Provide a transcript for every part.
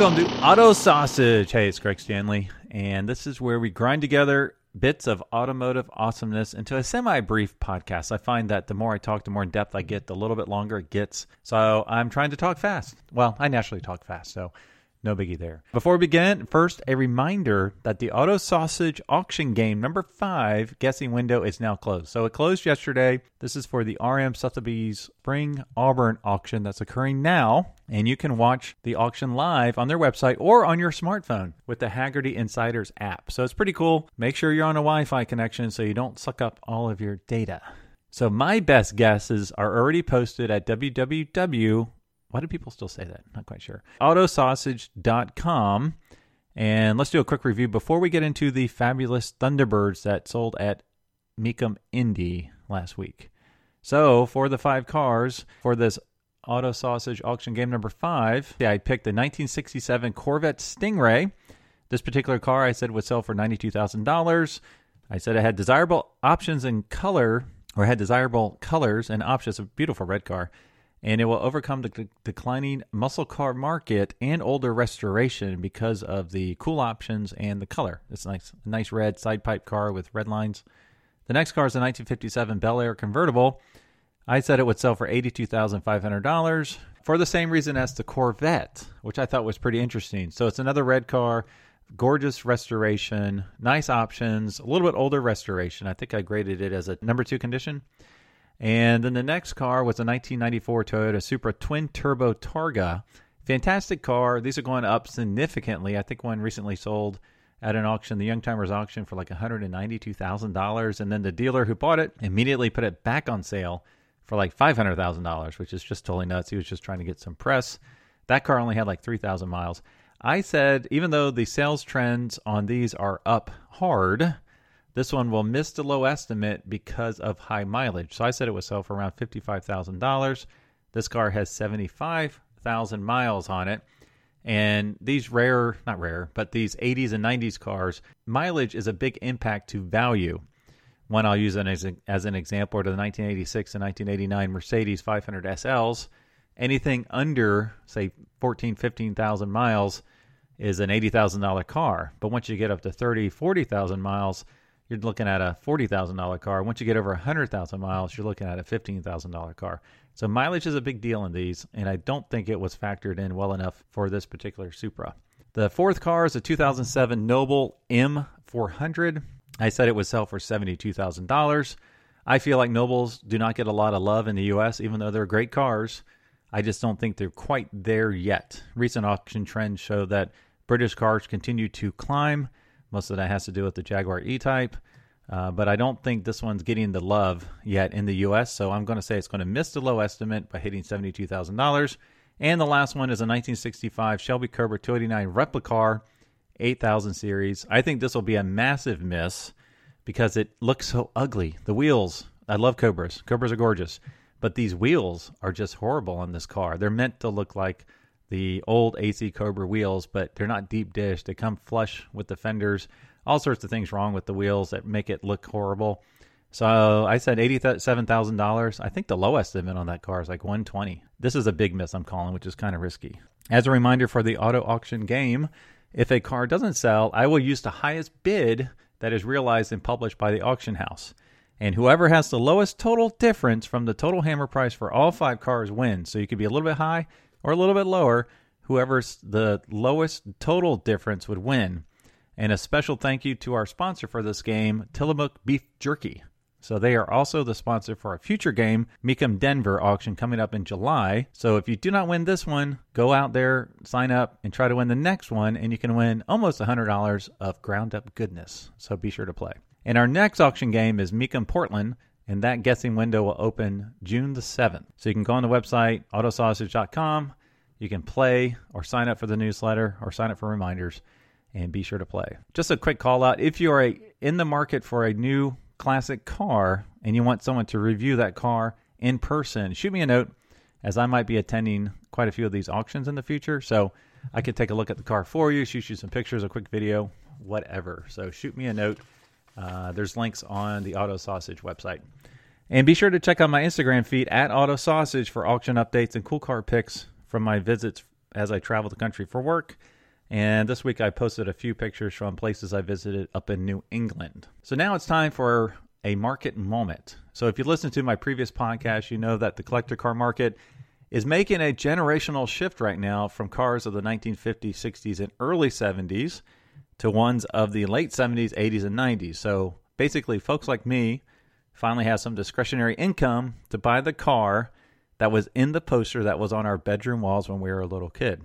Welcome to Auto Sausage. Hey, it's Greg Stanley, and this is where we grind together bits of automotive awesomeness into a semi brief podcast. I find that the more I talk, the more in depth I get, the little bit longer it gets. So I'm trying to talk fast. Well, I naturally talk fast, so no biggie there. Before we begin, first, a reminder that the Auto Sausage auction game number five guessing window is now closed. So it closed yesterday. This is for the RM Sotheby's Spring Auburn auction that's occurring now. And you can watch the auction live on their website or on your smartphone with the Hagerty Insiders app. So it's pretty cool. Make sure you're on a Wi Fi connection so you don't suck up all of your data. So my best guesses are already posted at www why do people still say that? Not quite sure. Autosausage.com. And let's do a quick review before we get into the fabulous Thunderbirds that sold at Mecum Indy last week. So, for the five cars for this Auto Sausage auction game number five, I picked the 1967 Corvette Stingray. This particular car I said would sell for $92,000. I said it had desirable options in color, or had desirable colors and options. A beautiful red car and it will overcome the declining muscle car market and older restoration because of the cool options and the color. It's nice, nice red side pipe car with red lines. The next car is a 1957 Bel Air convertible. I said it would sell for $82,500 for the same reason as the Corvette, which I thought was pretty interesting. So it's another red car, gorgeous restoration, nice options, a little bit older restoration. I think I graded it as a number two condition. And then the next car was a 1994 Toyota Supra twin turbo Targa. Fantastic car. These are going up significantly. I think one recently sold at an auction, the Youngtimers auction, for like $192,000. And then the dealer who bought it immediately put it back on sale for like $500,000, which is just totally nuts. He was just trying to get some press. That car only had like 3,000 miles. I said, even though the sales trends on these are up hard, this one will miss the low estimate because of high mileage. So I said it would sell for around $55,000. This car has 75,000 miles on it. And these rare, not rare, but these 80s and 90s cars, mileage is a big impact to value. One I'll use as, as an example are the 1986 and 1989 Mercedes 500 SLs. Anything under, say, 14, 15,000 miles is an $80,000 car. But once you get up to 30, 40,000 miles, you're looking at a $40,000 car. Once you get over 100,000 miles, you're looking at a $15,000 car. So mileage is a big deal in these, and I don't think it was factored in well enough for this particular Supra. The fourth car is a 2007 Noble M400. I said it would sell for $72,000. I feel like Nobles do not get a lot of love in the US, even though they're great cars. I just don't think they're quite there yet. Recent auction trends show that British cars continue to climb most of that has to do with the Jaguar E Type. Uh, but I don't think this one's getting the love yet in the US. So I'm going to say it's going to miss the low estimate by hitting $72,000. And the last one is a 1965 Shelby Cobra 289 Replicar 8000 series. I think this will be a massive miss because it looks so ugly. The wheels, I love Cobras. Cobras are gorgeous. But these wheels are just horrible on this car. They're meant to look like the old AC Cobra wheels, but they're not deep dish. They come flush with the fenders. All sorts of things wrong with the wheels that make it look horrible. So I said eighty-seven thousand dollars. I think the low estimate on that car is like one twenty. This is a big miss I'm calling, which is kind of risky. As a reminder for the auto auction game, if a car doesn't sell, I will use the highest bid that is realized and published by the auction house. And whoever has the lowest total difference from the total hammer price for all five cars wins. So you could be a little bit high, or a little bit lower, whoever's the lowest total difference would win. And a special thank you to our sponsor for this game, Tillamook Beef Jerky. So they are also the sponsor for our future game, Mecum Denver auction coming up in July. So if you do not win this one, go out there, sign up, and try to win the next one, and you can win almost $100 of ground up goodness. So be sure to play. And our next auction game is Mecum Portland, and that guessing window will open June the 7th. So you can go on the website, autosausage.com. You can play or sign up for the newsletter or sign up for reminders and be sure to play. Just a quick call out if you are a, in the market for a new classic car and you want someone to review that car in person, shoot me a note as I might be attending quite a few of these auctions in the future. So I could take a look at the car for you, shoot you some pictures, a quick video, whatever. So shoot me a note uh, there's links on the Auto Sausage website. And be sure to check out my Instagram feed at Auto Sausage for auction updates and cool car pics from my visits as I travel the country for work. And this week I posted a few pictures from places I visited up in New England. So now it's time for a market moment. So if you listen to my previous podcast, you know that the collector car market is making a generational shift right now from cars of the 1950s, 60s, and early 70s to ones of the late 70s, 80s, and 90s. So basically, folks like me finally have some discretionary income to buy the car that was in the poster that was on our bedroom walls when we were a little kid.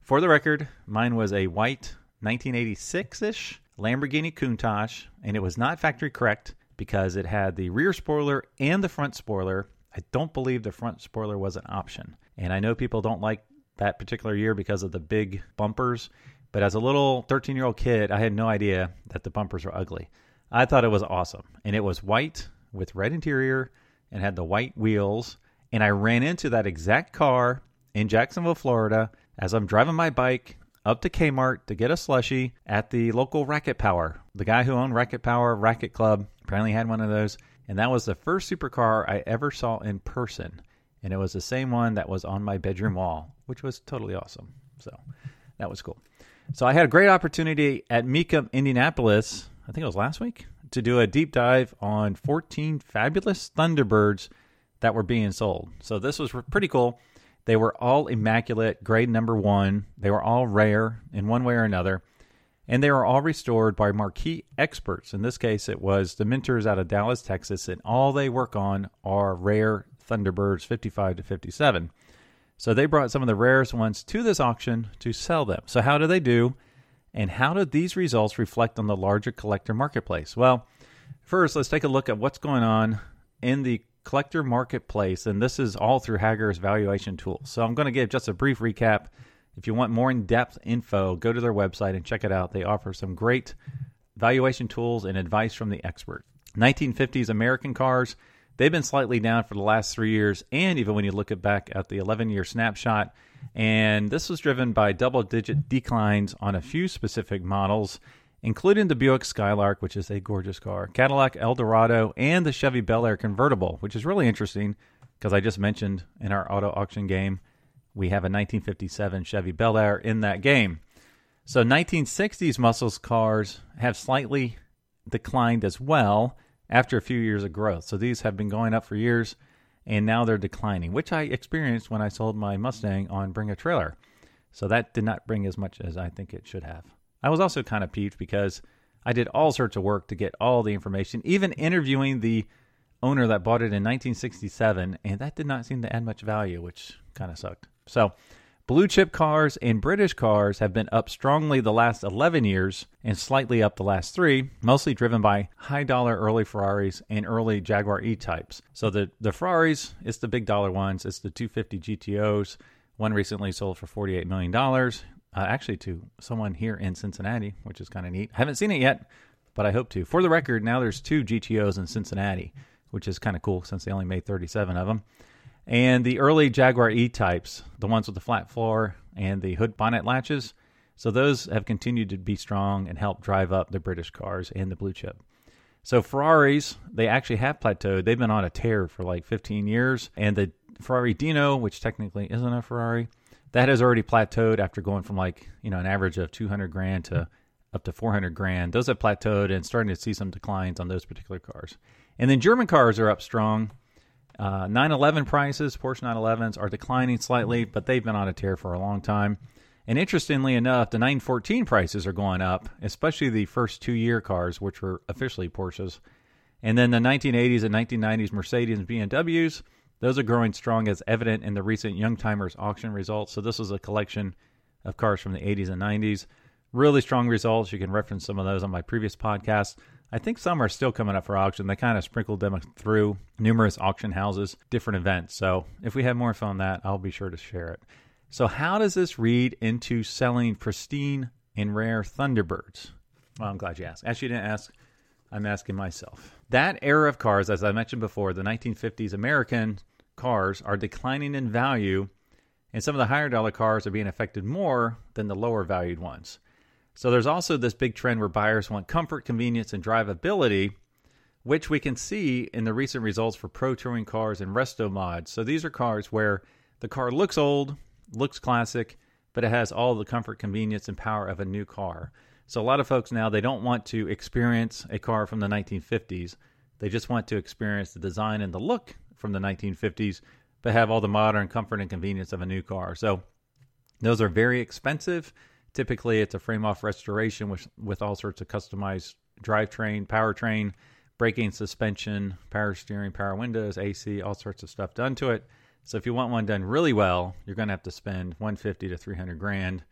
For the record, mine was a white 1986 ish Lamborghini Countach, and it was not factory correct because it had the rear spoiler and the front spoiler. I don't believe the front spoiler was an option. And I know people don't like that particular year because of the big bumpers, but as a little 13 year old kid, I had no idea that the bumpers were ugly. I thought it was awesome. And it was white with red interior and had the white wheels. And I ran into that exact car in Jacksonville, Florida as I'm driving my bike up to Kmart to get a slushy at the local Racket Power. The guy who owned Racket Power Racket Club apparently had one of those, and that was the first supercar I ever saw in person. And it was the same one that was on my bedroom wall, which was totally awesome. So that was cool. So I had a great opportunity at Mecum, Indianapolis, I think it was last week, to do a deep dive on 14 fabulous Thunderbirds that were being sold. So this was pretty cool. They were all immaculate, grade number one. They were all rare in one way or another. And they were all restored by marquee experts. In this case, it was the Minters out of Dallas, Texas, and all they work on are rare Thunderbirds 55 to 57. So they brought some of the rarest ones to this auction to sell them. So, how do they do? And how did these results reflect on the larger collector marketplace? Well, first, let's take a look at what's going on in the collector marketplace, and this is all through Hagerty's valuation tools. So I'm going to give just a brief recap. If you want more in depth info, go to their website and check it out. They offer some great valuation tools and advice from the expert. 1950s American cars, they've been slightly down for the last three years, and even when you look at back at the 11 year snapshot, and this was driven by double digit declines on a few specific models including the Buick Skylark, which is a gorgeous car, Cadillac Eldorado, and the Chevy Bel Air convertible, which is really interesting because I just mentioned in our auto auction game we have a 1957 Chevy Bel Air in that game. So 1960s muscles cars have slightly declined as well after a few years of growth. So these have been going up for years and now they're declining, which I experienced when I sold my Mustang on Bring a Trailer. So that did not bring as much as I think it should have. I was also kind of peeved because I did all sorts of work to get all the information, even interviewing the owner that bought it in 1967, and that did not seem to add much value, which kind of sucked. So, blue chip cars and British cars have been up strongly the last 11 years and slightly up the last three, mostly driven by high dollar early Ferraris and early Jaguar E types. So, the, the Ferraris, it's the big dollar ones, it's the 250 GTOs. One recently sold for $48 million uh, actually to someone here in Cincinnati, which is kind of neat. Haven't seen it yet, but I hope to. For the record, now there's two GTOs in Cincinnati, which is kind of cool since they only made 37 of them. And the early Jaguar E types, the ones with the flat floor and the hood bonnet latches, so those have continued to be strong and help drive up the British cars and the blue chip. So Ferraris, they actually have plateaued. They've been on a tear for like 15 years, and the Ferrari Dino, which technically isn't a Ferrari, that has already plateaued after going from like you know an average of 200 grand to up to 400 grand. Those have plateaued and starting to see some declines on those particular cars. And then German cars are up strong. Uh, 911 prices, Porsche 911s, are declining slightly, but they've been on a tear for a long time. And interestingly enough, the 914 prices are going up, especially the first two year cars, which were officially Porsches. And then the 1980s and 1990s Mercedes and BMWs those are growing strong as evident in the recent Youngtimers auction results. So this is a collection of cars from the 80s and 90s. Really strong results. You can reference some of those on my previous podcast. I think some are still coming up for auction. They kind of sprinkled them through numerous auction houses, different events. So if we have more info on that, I'll be sure to share it. So how does this read into selling pristine and rare Thunderbirds? Well, I'm glad you asked. Actually, you didn't ask. I'm asking myself. That era of cars, as I mentioned before, the 1950s American cars are declining in value, and some of the higher dollar cars are being affected more than the lower valued ones. So there's also this big trend where buyers want comfort, convenience, and drivability, which we can see in the recent results for pro touring cars and resto mods. So these are cars where the car looks old, looks classic, but it has all the comfort, convenience, and power of a new car. So a lot of folks now they don't want to experience a car from the 1950s. They just want to experience the design and the look from the 1950s, but have all the modern comfort and convenience of a new car. So those are very expensive. Typically, it's a frame off restoration with with all sorts of customized drivetrain, powertrain, braking, suspension, power steering, power windows, AC, all sorts of stuff done to it. So if you want one done really well, you're going to have to spend 150 to 300 grand.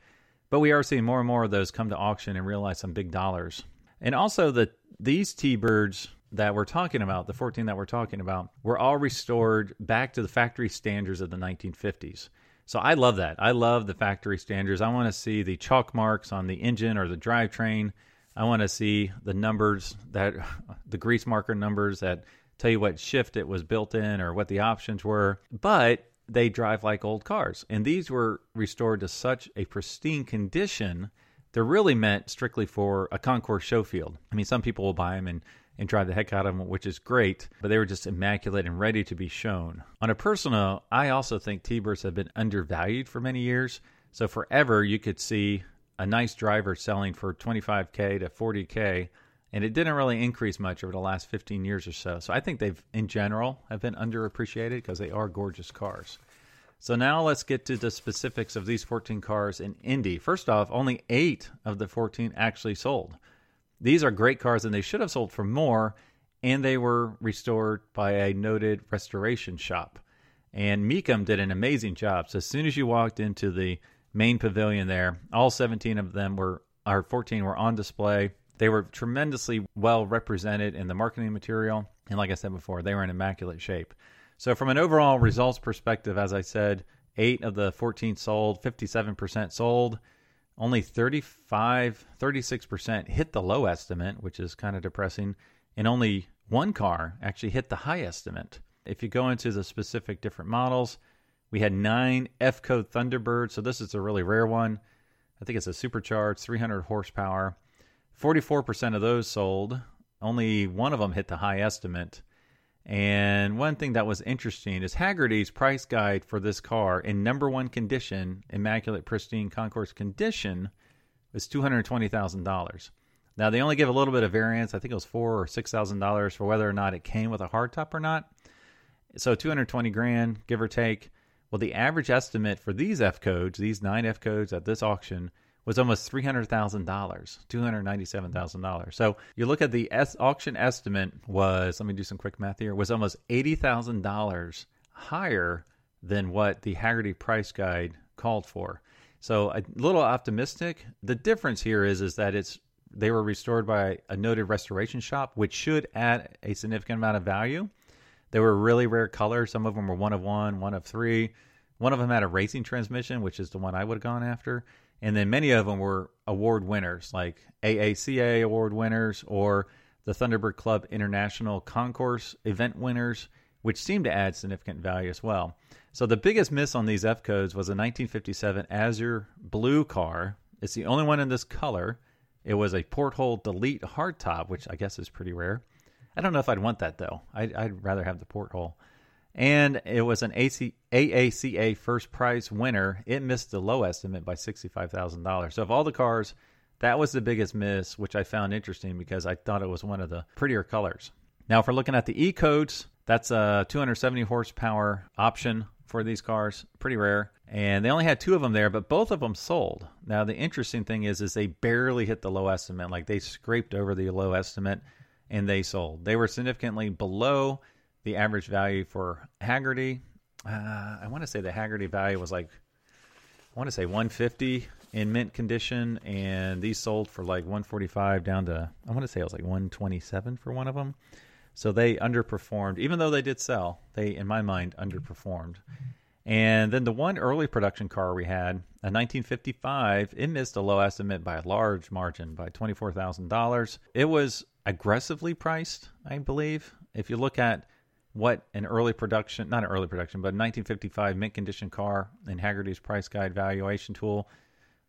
But we are seeing more and more of those come to auction and realize some big dollars. And also the these T-birds that we're talking about, the 14 that we're talking about, were all restored back to the factory standards of the 1950s. So I love that. I love the factory standards. I want to see the chalk marks on the engine or the drivetrain. I want to see the numbers that the grease marker numbers that tell you what shift it was built in or what the options were. But they drive like old cars. And these were restored to such a pristine condition. They're really meant strictly for a concours show field. I mean, some people will buy them and and drive the heck out of them, which is great, but they were just immaculate and ready to be shown. On a personal, I also think T-Birds have been undervalued for many years. So forever you could see a nice driver selling for 25k to 40k and it didn't really increase much over the last 15 years or so. So I think they've in general have been underappreciated because they are gorgeous cars. So now let's get to the specifics of these 14 cars in Indy. First off, only 8 of the 14 actually sold. These are great cars and they should have sold for more, and they were restored by a noted restoration shop. And Mecum did an amazing job. So as soon as you walked into the main pavilion there, all 17 of them were, or 14 were on display. They were tremendously well represented in the marketing material. And like I said before, they were in immaculate shape. So, from an overall results perspective, as I said, eight of the 14 sold, 57% sold. Only 35, 36% hit the low estimate, which is kind of depressing, and only one car actually hit the high estimate. If you go into the specific different models, we had nine F Code Thunderbird, so this is a really rare one. I think it's a supercharged 300 horsepower. 44% of those sold. Only one of them hit the high estimate. And one thing that was interesting is Hagerty's price guide for this car in number one condition, immaculate, pristine concours condition, was two hundred twenty thousand dollars. Now they only give a little bit of variance. I think it was four or six thousand dollars for whether or not it came with a hardtop or not. So two hundred twenty grand, give or take. Well, the average estimate for these F codes, these nine F codes at this auction, was almost three hundred thousand dollars, two hundred ninety-seven thousand dollars. So you look at the S- auction estimate was let me do some quick math here was almost eighty thousand dollars higher than what the Hagerty price guide called for. So a little optimistic. The difference here is is that it's they were restored by a noted restoration shop, which should add a significant amount of value. They were really rare colors. Some of them were one of one, one of three. One of them had a racing transmission, which is the one I would have gone after and then many of them were award winners, like AACA award winners or the Thunderbird Club International Concours event winners, which seemed to add significant value as well. So the biggest miss on these F codes was a 1957 Azure Blue car. It's the only one in this color. It was a porthole delete hardtop, which I guess is pretty rare. I don't know if I'd want that though. I'd, I'd rather have the porthole and it was an AC, AACA first prize winner. It missed the low estimate by $65,000. So, of all the cars, that was the biggest miss, which I found interesting because I thought it was one of the prettier colors. Now, if we're looking at the E codes, that's a 270 horsepower option for these cars, pretty rare. And they only had two of them there, but both of them sold. Now, the interesting thing is, is they barely hit the low estimate. Like they scraped over the low estimate and they sold. They were significantly below the average value for Hagerty. Uh, I want to say the Hagerty value was like, I want to say 150 in mint condition, and these sold for like 145 down to, I want to say it was like 127 for one of them. So they underperformed, even though they did sell. They, in my mind, underperformed. And then the one early production car we had, a 1955, it missed a low estimate by a large margin, by $24,000. It was aggressively priced, I believe. If you look at what an early production, not an early production, but a 1955 mint condition car in Hagerty's price guide valuation tool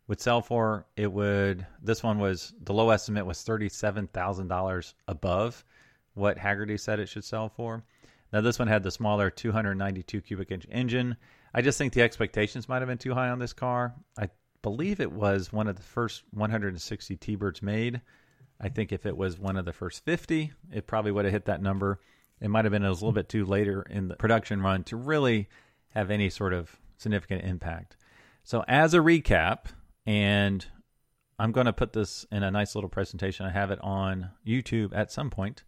would sell for. It would, this one was, the low estimate was $37,000 above what Hagerty said it should sell for. Now, this one had the smaller 292 cubic inch engine. I just think the expectations might have been too high on this car. I believe it was one of the first 160 T-Birds made. I think if it was one of the first 50, it probably would have hit that number. It might have been a little bit too later in the production run to really have any sort of significant impact. So, as a recap, and I'm going to put this in a nice little presentation. I have it on YouTube at some point.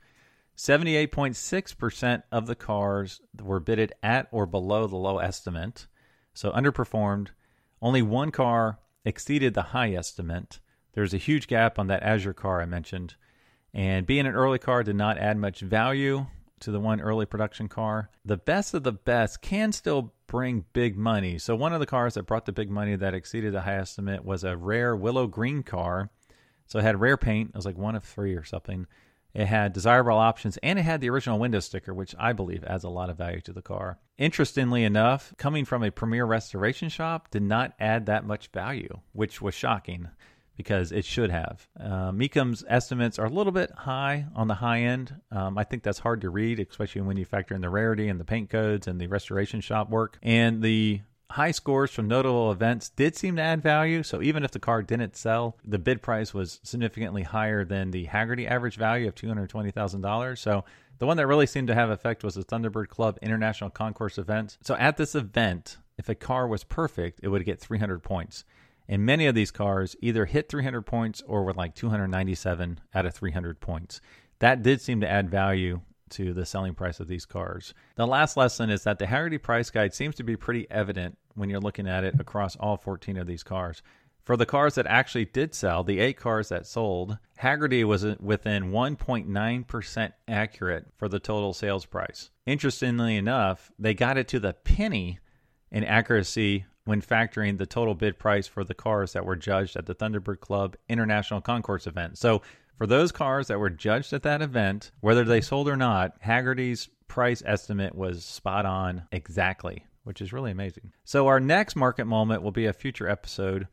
78.6% of the cars were bidded at or below the low estimate, so underperformed. Only one car exceeded the high estimate. There's a huge gap on that Azure car I mentioned. And being an early car did not add much value to the one early production car. The best of the best can still bring big money. So one of the cars that brought the big money that exceeded the high estimate was a rare willow green car. So it had rare paint. It was like one of three or something. It had desirable options and it had the original window sticker, which I believe adds a lot of value to the car. Interestingly enough, coming from a premier restoration shop did not add that much value, which was shocking because it should have. Uh, Mecum's estimates are a little bit high on the high end. Um, I think that's hard to read, especially when you factor in the rarity and the paint codes and the restoration shop work. And the high scores from notable events did seem to add value. So even if the car didn't sell, the bid price was significantly higher than the Hagerty average value of $220,000. So the one that really seemed to have effect was the Thunderbird Club International Concours event. So at this event, if a car was perfect, it would get 300 points. And many of these cars either hit 300 points or were like 297 out of 300 points. That did seem to add value to the selling price of these cars. The last lesson is that the Hagerty price guide seems to be pretty evident when you're looking at it across all 14 of these cars. For the cars that actually did sell, the eight cars that sold, Hagerty was within 1.9% accurate for the total sales price. Interestingly enough, they got it to the penny in accuracy when factoring the total bid price for the cars that were judged at the Thunderbird Club International Concours event. So, for those cars that were judged at that event, whether they sold or not, Hagerty's price estimate was spot on exactly, which is really amazing. So, our next market moment will be a future episode,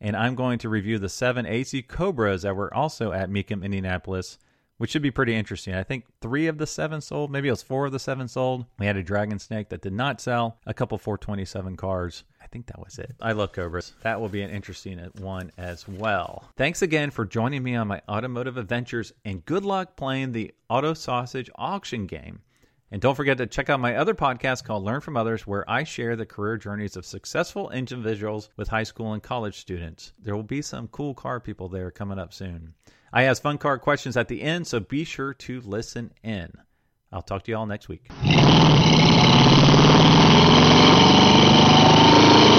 and I'm going to review the seven AC Cobras that were also at Mecum Indianapolis which should be pretty interesting. I think three of the seven sold. Maybe it was four of the seven sold. We had a Dragonsnake that did not sell, a couple 427 cars. I think that was it. I love Cobras. That will be an interesting one as well. Thanks again for joining me on my automotive adventures, and good luck playing the Auto Sausage auction game. And don't forget to check out my other podcast called Learn from Others, where I share the career journeys of successful individuals with high school and college students. There will be some cool car people there coming up soon. I ask fun car questions at the end, so be sure to listen in. I'll talk to you all next week. うん。